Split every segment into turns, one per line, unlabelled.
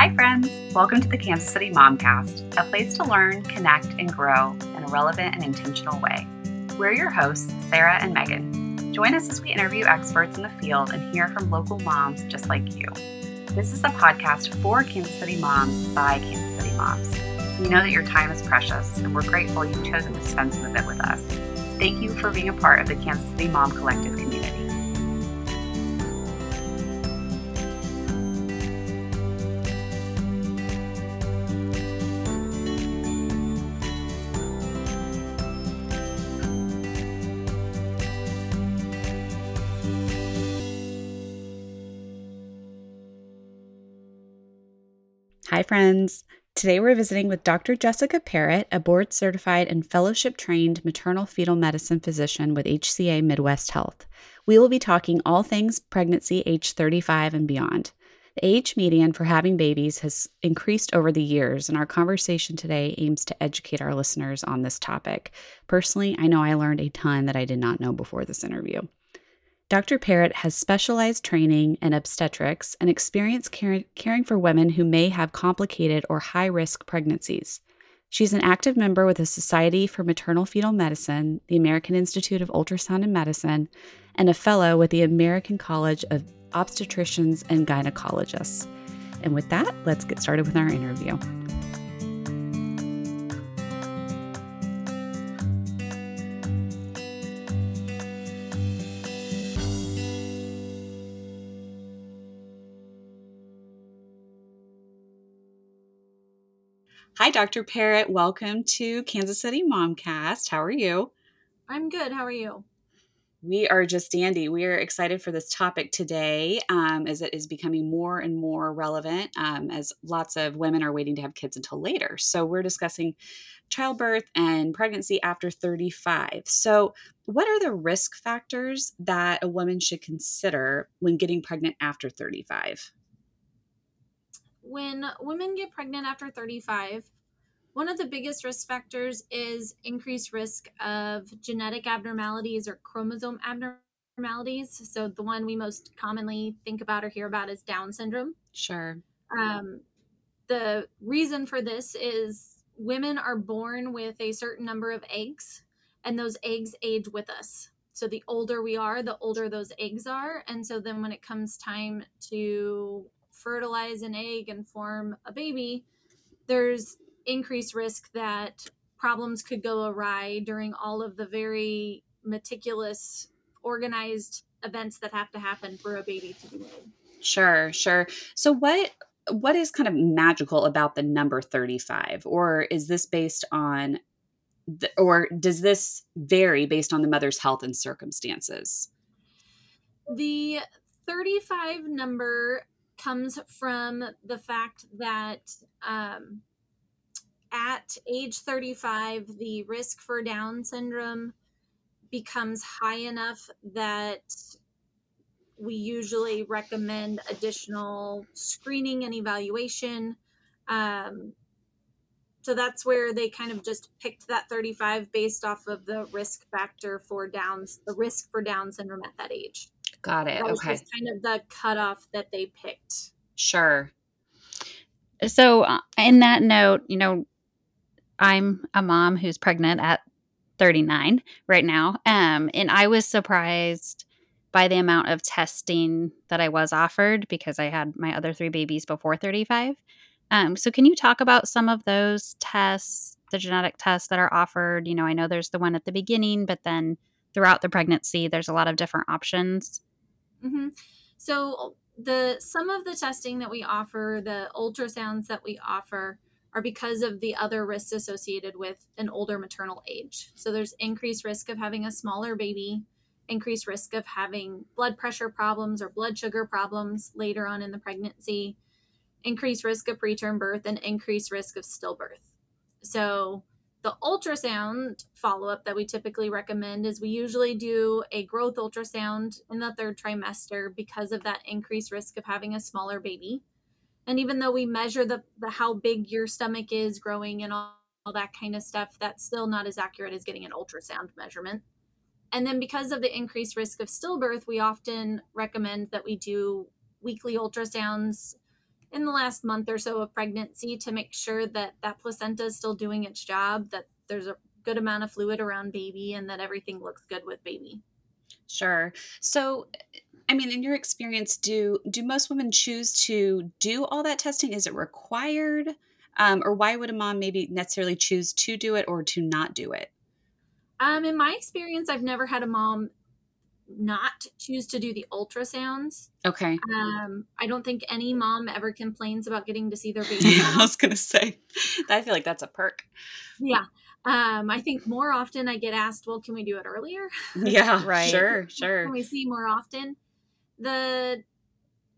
Hi, friends. Welcome to the Kansas City Momcast, a place to learn, connect, and grow in a relevant and intentional way. We're your hosts, Sarah and Megan. Join us as we interview experts in the field and hear from local moms just like you. This is a podcast for Kansas City moms by Kansas City moms. We know that your time is precious, and we're grateful you've chosen to spend some of it with us. Thank you for being a part of the Kansas City Mom Collective community. Hi, friends. Today we're visiting with Dr. Jessica Parrott, a board certified and fellowship trained maternal fetal medicine physician with HCA Midwest Health. We will be talking all things pregnancy age 35 and beyond. The age median for having babies has increased over the years, and our conversation today aims to educate our listeners on this topic. Personally, I know I learned a ton that I did not know before this interview. Dr. Parrott has specialized training in obstetrics and experience care- caring for women who may have complicated or high risk pregnancies. She's an active member with the Society for Maternal Fetal Medicine, the American Institute of Ultrasound and Medicine, and a fellow with the American College of Obstetricians and Gynecologists. And with that, let's get started with our interview. Hi, Dr. Parrott. Welcome to Kansas City Momcast. How are you?
I'm good. How are you?
We are just dandy. We are excited for this topic today um, as it is becoming more and more relevant um, as lots of women are waiting to have kids until later. So, we're discussing childbirth and pregnancy after 35. So, what are the risk factors that a woman should consider when getting pregnant after 35?
when women get pregnant after 35, one of the biggest risk factors is increased risk of genetic abnormalities or chromosome abnormalities. So, the one we most commonly think about or hear about is Down syndrome.
Sure.
Um, the reason for this is women are born with a certain number of eggs, and those eggs age with us. So, the older we are, the older those eggs are. And so, then when it comes time to fertilize an egg and form a baby, there's increased risk that problems could go awry during all of the very meticulous, organized events that have to happen for a baby to be made.
Sure, sure. So what what is kind of magical about the number 35 or is this based on the, or does this vary based on the mother's health and circumstances?
The 35 number comes from the fact that um, at age 35, the risk for Down syndrome becomes high enough that we usually recommend additional screening and evaluation. Um, so that's where they kind of just picked that 35 based off of the risk factor for Downs, the risk for Down syndrome at that age.
Got it.
That
okay.
kind of the cutoff that they picked.
Sure.
So, uh, in that note, you know, I'm a mom who's pregnant at 39 right now. Um, and I was surprised by the amount of testing that I was offered because I had my other three babies before 35. Um, so, can you talk about some of those tests, the genetic tests that are offered? You know, I know there's the one at the beginning, but then throughout the pregnancy, there's a lot of different options.
Mm-hmm. So, the some of the testing that we offer, the ultrasounds that we offer, are because of the other risks associated with an older maternal age. So, there's increased risk of having a smaller baby, increased risk of having blood pressure problems or blood sugar problems later on in the pregnancy, increased risk of preterm birth, and increased risk of stillbirth. So, the ultrasound follow up that we typically recommend is we usually do a growth ultrasound in the third trimester because of that increased risk of having a smaller baby. And even though we measure the, the how big your stomach is growing and all, all that kind of stuff, that's still not as accurate as getting an ultrasound measurement. And then because of the increased risk of stillbirth, we often recommend that we do weekly ultrasounds in the last month or so of pregnancy to make sure that that placenta is still doing its job, that there's a good amount of fluid around baby, and that everything looks good with baby.
Sure. So, I mean, in your experience, do do most women choose to do all that testing? Is it required, um, or why would a mom maybe necessarily choose to do it or to not do it?
Um, in my experience, I've never had a mom not choose to do the ultrasounds.
Okay.
Um, I don't think any mom ever complains about getting to see their baby.
Yeah, I was gonna say. I feel like that's a perk.
Yeah. Um, I think more often I get asked, well, can we do it earlier?
Yeah,
Right.
Sure, Sure.
Can
sure.
we see more often? The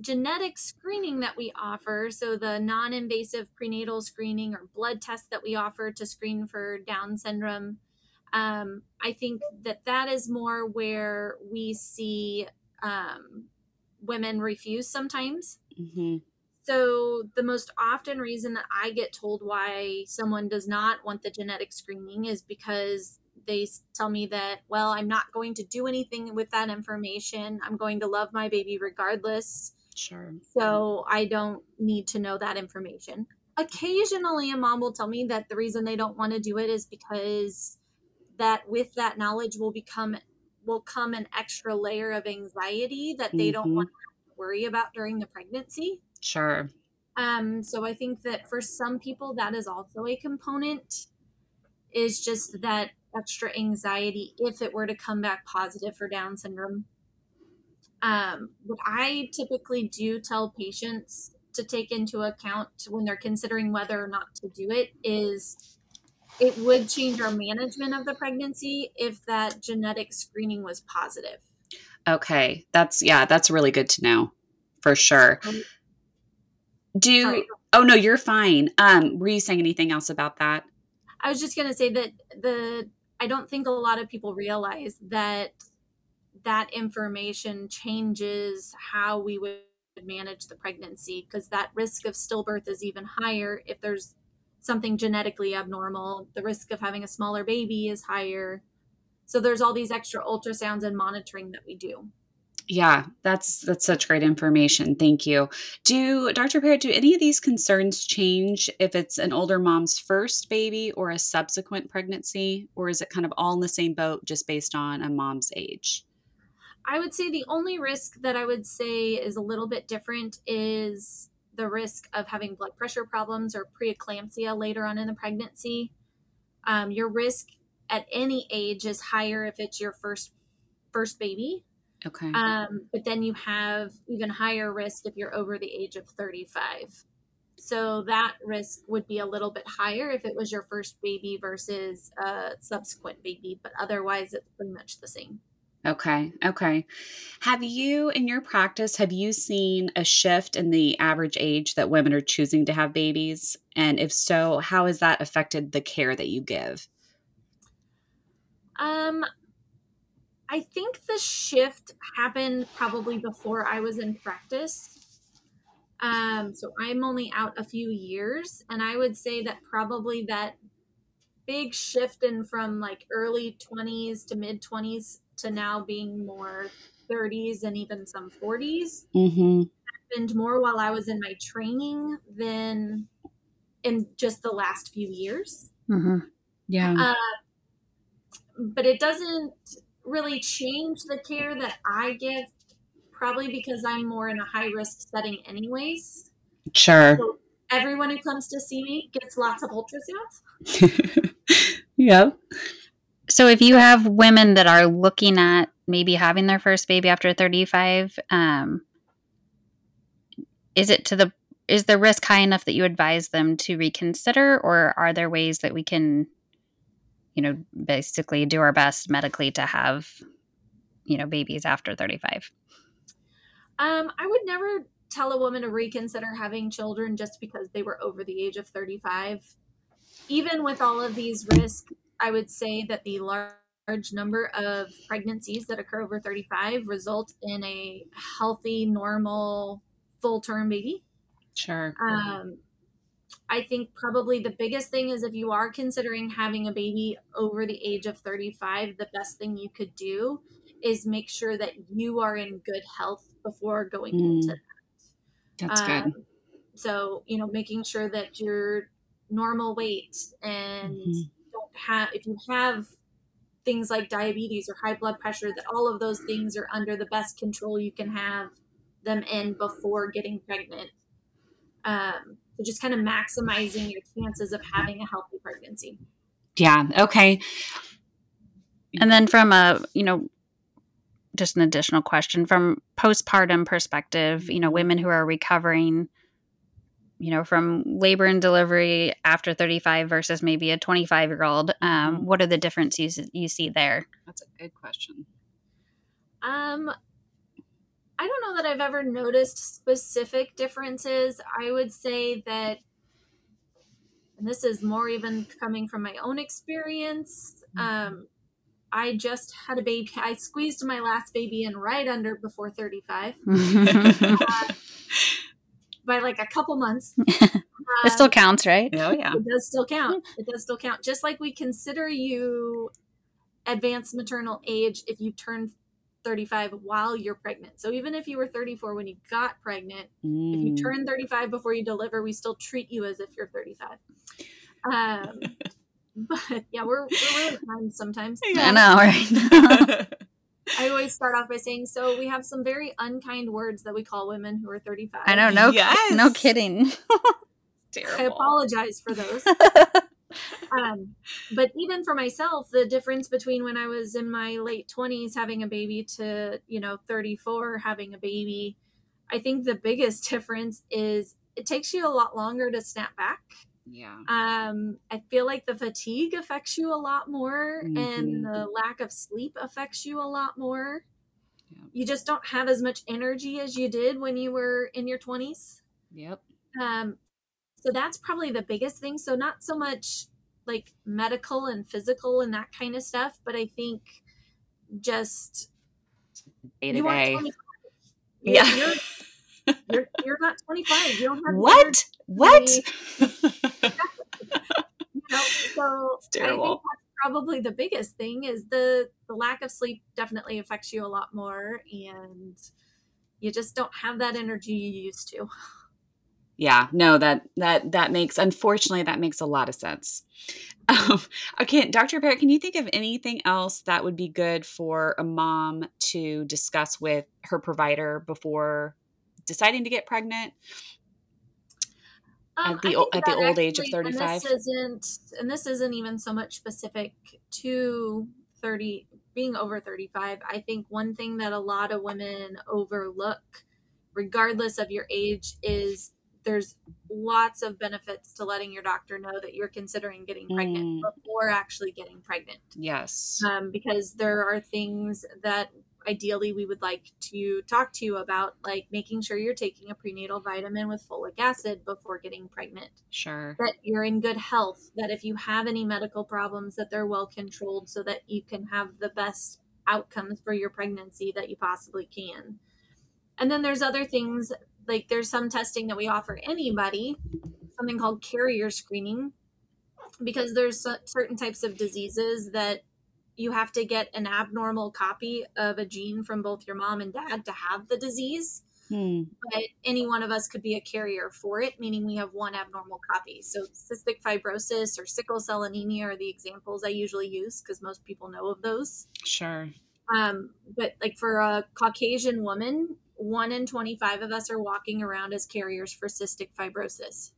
genetic screening that we offer, so the non invasive prenatal screening or blood tests that we offer to screen for Down syndrome, um, I think that that is more where we see um, women refuse sometimes.
hmm
So, the most often reason that I get told why someone does not want the genetic screening is because they tell me that, well, I'm not going to do anything with that information. I'm going to love my baby regardless.
Sure.
So, I don't need to know that information. Occasionally, a mom will tell me that the reason they don't want to do it is because that with that knowledge will become will come an extra layer of anxiety that they don't
Mhm.
want to worry about during the pregnancy.
Sure.
Um, so I think that for some people, that is also a component, is just that extra anxiety if it were to come back positive for Down syndrome. Um, what I typically do tell patients to take into account when they're considering whether or not to do it is it would change our management of the pregnancy if that genetic screening was positive.
Okay. That's yeah, that's really good to know. For sure.
Um,
Do
Sorry.
Oh no, you're fine. Um, were you saying anything else about that?
I was just going to say that the I don't think a lot of people realize that that information changes how we would manage the pregnancy because that risk of stillbirth is even higher if there's something genetically abnormal. The risk of having a smaller baby is higher. So there's all these extra ultrasounds and monitoring that we do.
Yeah, that's that's such great information. Thank you. Do Dr. Parrott, do any of these concerns change if it's an older mom's first baby or a subsequent pregnancy, or is it kind of all in the same boat just based on a mom's age?
I would say the only risk that I would say is a little bit different is the risk of having blood pressure problems or preeclampsia later on in the pregnancy. Um, your risk at any age is higher if it's your first first baby,
Okay.
um, but then you have even higher risk if you're over the age of 35. So that risk would be a little bit higher if it was your first baby versus a subsequent baby, but otherwise it's pretty much the same.
Okay. Okay. Have you, in your practice, have you seen a shift in the average age that women are choosing to have babies? And if so, how has that affected the care that you give?
Um, I think the shift happened probably before I was in practice. Um, so I'm only out a few years, and I would say that probably that big shift in from like early 20s to mid 20s to now being more 30s and even some 40s
Mm-hmm.
happened more while I was in my training than in just the last few years.
hmm
Yeah.
Uh, but it doesn't really change the care that I give, probably because I'm more in a high risk setting, anyways.
sure.
So everyone who comes to see me gets lots of ultrasounds.
yep.
So if you have women that are looking at maybe having their first baby after 35, um, is it to the is the risk high enough that you advise them to reconsider, or are there ways that we can, you know, basically do our best medically to have, you know, babies after 35?
Um, I would never tell a woman to reconsider having children just because they were over the age of 35. Even with all of these risks, I would say that the large number of pregnancies that occur over 35 result in a healthy, normal, full term baby.
Sure.
Um, I think probably the biggest thing is if you are considering having a baby over the age of 35, the best thing you could do is make sure that you are in good health before going
Mm,
into that.
That's
um,
good.
So, you know, making sure that you're normal weight and
Mhm.
don't have, if you have things like diabetes or high blood pressure, that all of those things are under the best control you can have them in before getting pregnant. Um, so just kind of maximizing your chances of having a healthy pregnancy.
Yeah. Okay.
And then from a, you know, just an additional question from postpartum perspective, you know, women who are recovering, you know, from labor and delivery after 35 versus maybe a 25 year old, um,
Mhm.
what are the differences you see there?
That's a good question.
Um, I don't know that I've ever noticed specific differences. I would say that, and this is more even coming from my own experience. Um, I just had a baby. I squeezed my last baby in right under before 35 by like a couple months.
it still
Um,
counts, right?
Oh yeah.
it does still count. It does still count. Just like we consider you advanced maternal age if you turn 35 while you're pregnant. So even if you were 34 when you got pregnant, if you
Mm.
turn 35 before you deliver, we still treat you as if you're 35. Um, but yeah, we're, we're really kind sometimes.
I know, right?
I always start off by saying, so we have some very unkind words that we call women who are 35.
I know, no, ki- no
Yes.
kidding.
I apologize for those. Um, but even for myself, the difference between when I was in my late 20s having a baby to, you know, 34 having a baby, I think the biggest difference is it takes you a lot longer to snap back.
Yeah.
Um, I feel like the fatigue affects you a lot more
Mhm.
and the lack of sleep affects you a lot more.
Yeah.
You just don't have as much energy as you did when you were in your 20s.
Yep.
Um, so that's probably the biggest thing. So not so much like medical and physical and that kind of stuff, but I think just
Day to day.
You're,
Yeah.
you're, you're, you're not 25. You don't have
What? What?
you know? So
It's
I think
terrible.
that's probably the biggest thing is the the lack of sleep definitely affects you a lot more and you just don't have that energy you used to.
Yeah, no, that that that makes unfortunately that makes a lot of sense. Um, okay, Dr. Parrott can you think of anything else that would be good for a mom to discuss with her provider before deciding to get pregnant?
Um,
At the o- at the old age of
actually- and
35?
This isn't, and this isn't even so much specific to 30, being over 35. I think one thing that a lot of women overlook, regardless of your age, is there's lots of benefits to letting your doctor know that you're considering getting pregnant
Mm.
before actually getting pregnant
Yes.
um, because there are things that ideally we would like to talk to you about, like making sure you're taking a prenatal vitamin with folic acid before getting pregnant,
Sure.
that you're in good health, that if you have any medical problems, that they're well controlled so that you can have the best outcomes for your pregnancy that you possibly can. And then there's other things like there's some testing that we offer anybody, something called carrier screening, because there's certain types of diseases that you have to get an abnormal copy of a gene from both your mom and dad to have the disease
Hmm.
but any one of us could be a carrier for it, meaning we have one abnormal copy. So cystic fibrosis or sickle cell anemia are the examples I usually use because most people know of those.
Sure.
Um, but like for a Caucasian woman, one in 25 of us are walking around as carriers for cystic fibrosis.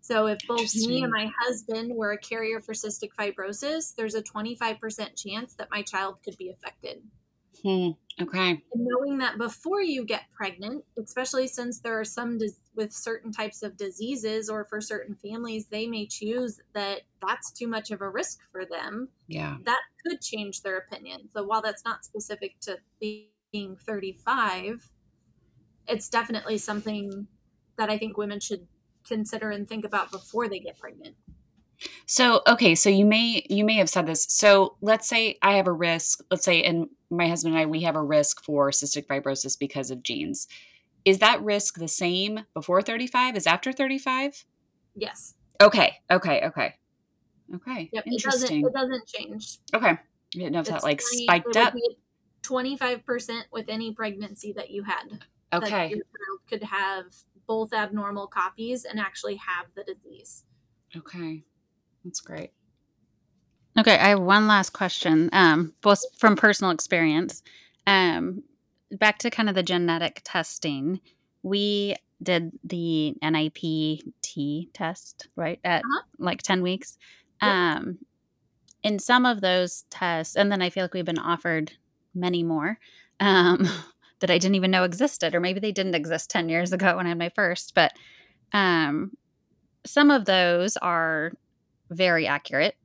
So if both me and my husband were a carrier for cystic fibrosis, there's a 25% chance that my child could be affected.
Hmm. Okay.
And knowing that before you get pregnant, especially since there are some dis- with certain types of diseases or for certain families, they may choose that that's too much of a risk for them.
Yeah.
That could change their opinion. So while that's not specific to being 35, it's definitely something that I think women should consider and think about before they get pregnant.
So, okay, so you may you may have said this. So, let's say I have a risk, let's say and my husband and I we have a risk for cystic fibrosis because of genes. Is that risk the same before 35 as after 35?
Yes.
Okay. Okay, okay. Okay.
Yep. It doesn't
Interesting.
it doesn't change.
Okay. I didn't know if that like
20
spiked up.
25% with any pregnancy that you had.
Okay.
your child could have both abnormal copies and actually have the disease.
Okay. That's great.
Okay, I have one last question, um, both from personal experience. Um, back to kind of the genetic testing, we did the NIPT test, right, at
Uh-huh.
like 10 weeks. Um, in some of those tests, and then I feel like we've been offered many more um, that I didn't even know existed, or maybe they didn't exist 10 years ago when I had my first, but um, some of those are very accurate.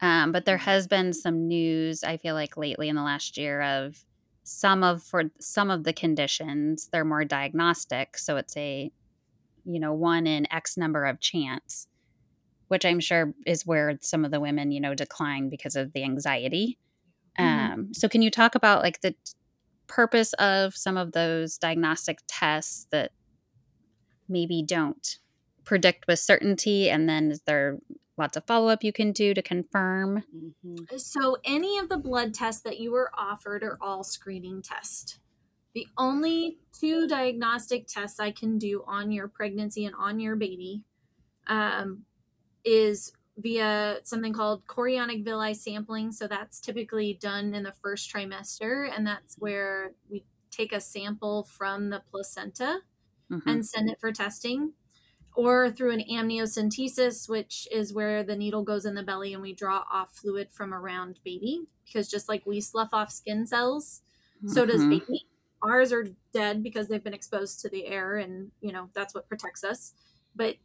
Um, but there has been some news, I feel like lately in the last year of some of for some of the conditions, they're more diagnostic. So it's a, you know, one in X number of chance, which I'm sure is where some of the women, you know, decline because of the anxiety.
Mhm.
Um, so can you talk about like the purpose of some of those diagnostic tests that maybe don't predict with certainty and then is there lots of follow-up you can do to confirm
Mhm.
So, any of the blood tests that you were offered are all screening tests. The only two diagnostic tests I can do on your pregnancy and on your baby um, is via something called chorionic villi sampling. So, that's typically done in the first trimester, and that's where we take a sample from the placenta
Mhm.
and send it for testing, or through an amniocentesis, which is where the needle goes in the belly and we draw off fluid from around baby. Because just like we slough off skin cells, so does
Mhm.
baby. Ours are dead because they've been exposed to the air, and you know that's what protects us. But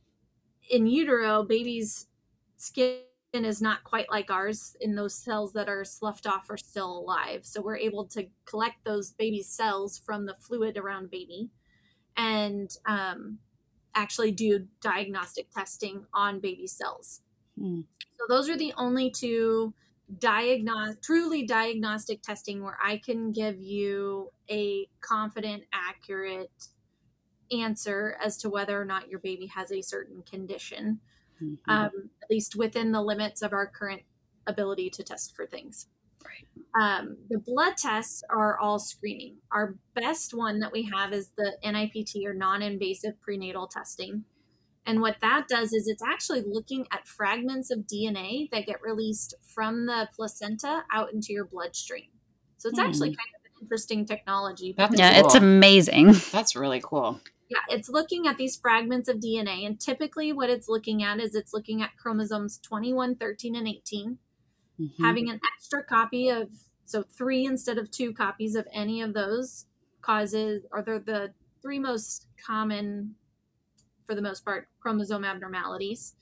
in utero, baby's skin is not quite like ours, in those cells that are sloughed off are still alive. So we're able to collect those baby cells from the fluid around baby and um, actually do diagnostic testing on baby cells.
Hmm.
So those are the only two diagnos truly diagnostic testing where I can give you a confident, accurate answer as to whether or not your baby has a certain condition,
Mhm.
um, at least within the limits of our current ability to test for things.
Right.
Um, the blood tests are all screening. Our best one that we have is the NIPT or non invasive prenatal testing. And what that does is it's actually looking at fragments of DNA that get released from the placenta out into your bloodstream. So it's actually
Hmm.
kind of an interesting technology.
That's
because-
yeah it's amazing
That's really cool.
Yeah, it's looking at these fragments of DNA. And typically, what it's looking at is it's looking at chromosomes 21, 13, and 18
Mhm.
having an extra copy of so three instead of two copies of any of those causes are they're the three most common for the most part chromosome abnormalities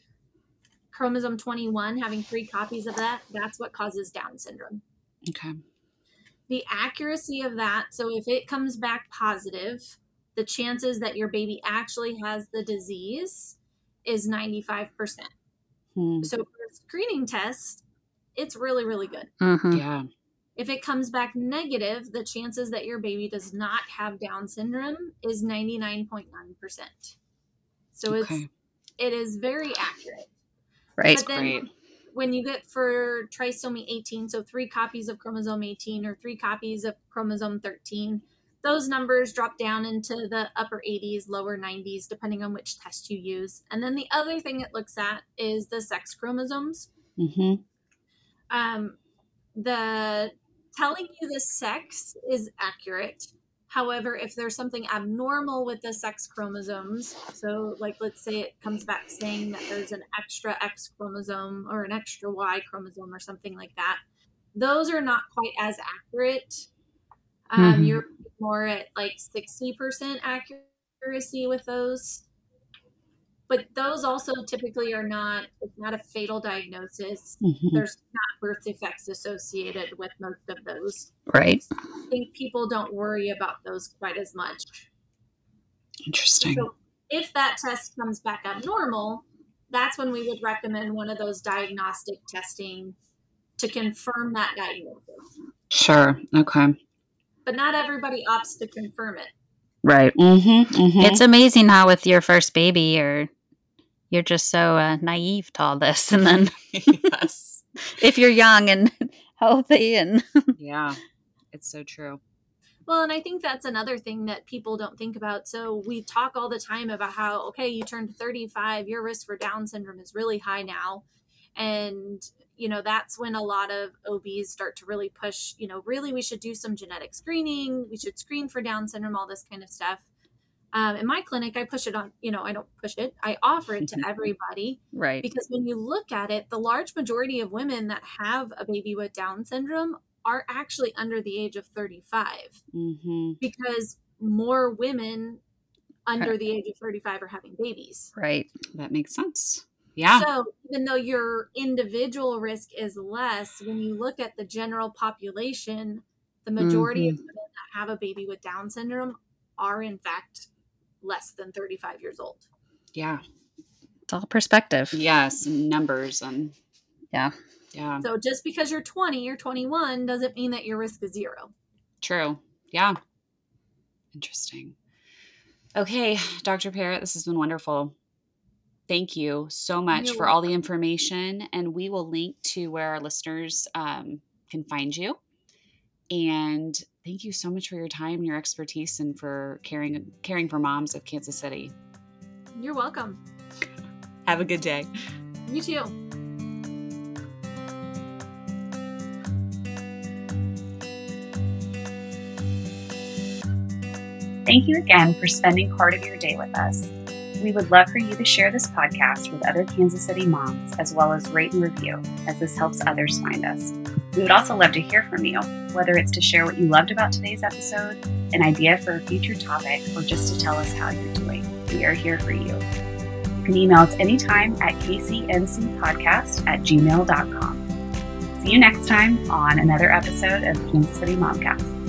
chromosome 21 having three copies of that that's what causes down syndrome
Okay.
the accuracy of that so if it comes back positive the chances that your baby actually has the disease is 95%
Hmm.
so for a screening test it's really really good
Mhm.
Yeah.
If it comes back negative, the chances that your baby does not have Down syndrome is 99.9%. So it's
Okay.
it is very accurate.
right
But then
Great.
when you get for trisomy 18, so three copies of chromosome 18 or three copies of chromosome 13, those numbers drop down into the upper 80s, lower 90s, depending on which test you use. And then the other thing it looks at is the sex chromosomes.
hmm
um, the telling you the sex is accurate. However, if there's something abnormal with the sex chromosomes, so like let's say it comes back saying that there's an extra X chromosome or an extra Y chromosome or something like that, those are not quite as accurate. Um,
Mhm.
You're more at like 60% accuracy with those. But those also typically are not, it's not a fatal diagnosis
hmm
there's not birth defects associated with most of those.
right
I think people don't worry about those quite as much.
Interesting.
So if that test comes back abnormal, that's when we would recommend one of those diagnostic testing to confirm that diagnosis.
Sure. Okay.
But not everybody opts to confirm it.
right
Mm-hmm. hmm
it's amazing how with your first baby you're you're just so uh, naive to all this and then
yes.
if you're young and healthy and
Yeah. It's so true.
Well, and I think that's another thing that people don't think about. So we talk all the time about how, okay, you turned 35, your risk for Down syndrome is really high now. And, you know, that's when a lot of OBs start to really push, you know, really we should do some genetic screening. We should screen for Down syndrome, all this kind of stuff. Um, in my clinic, I push it on, you know, I don't push it, I offer it to everybody.
Right.
Because when you look at it, the large majority of women that have a baby with Down syndrome are actually under the age of 35
Mm-hmm.
because more women under the age of 35 are having babies.
Right.
That makes sense. Yeah.
So even though your individual risk is less, when you look at the general population, the majority of mm-hmm. women that have a baby with Down syndrome are in fact less than 35 years old.
yeah.
It's all perspective.
Yes. Numbers and
Yeah.
yeah.
So just because you're 20 or 21 doesn't mean that your risk is zero.
True. Yeah. Interesting. Okay, Dr. Parrott, this has been wonderful. Thank you so much
You're
for all the information. And we will link to where our listeners um, can find you. And thank you so much for your time and your expertise and for caring caring for moms of Kansas City.
You're welcome.
Have a good day.
You too.
Thank you again for spending part of your day with us. We would love for you to share this podcast with other Kansas City moms, as well as rate and review, as this helps others find us. We would also love to hear from you, whether it's to share what you loved about today's episode, an idea for a future topic, or just to tell us how you're doing. We are here for you. You can email us anytime at kcmcpodcast at gmail.com. See you next time on another episode of Kansas City Momcast.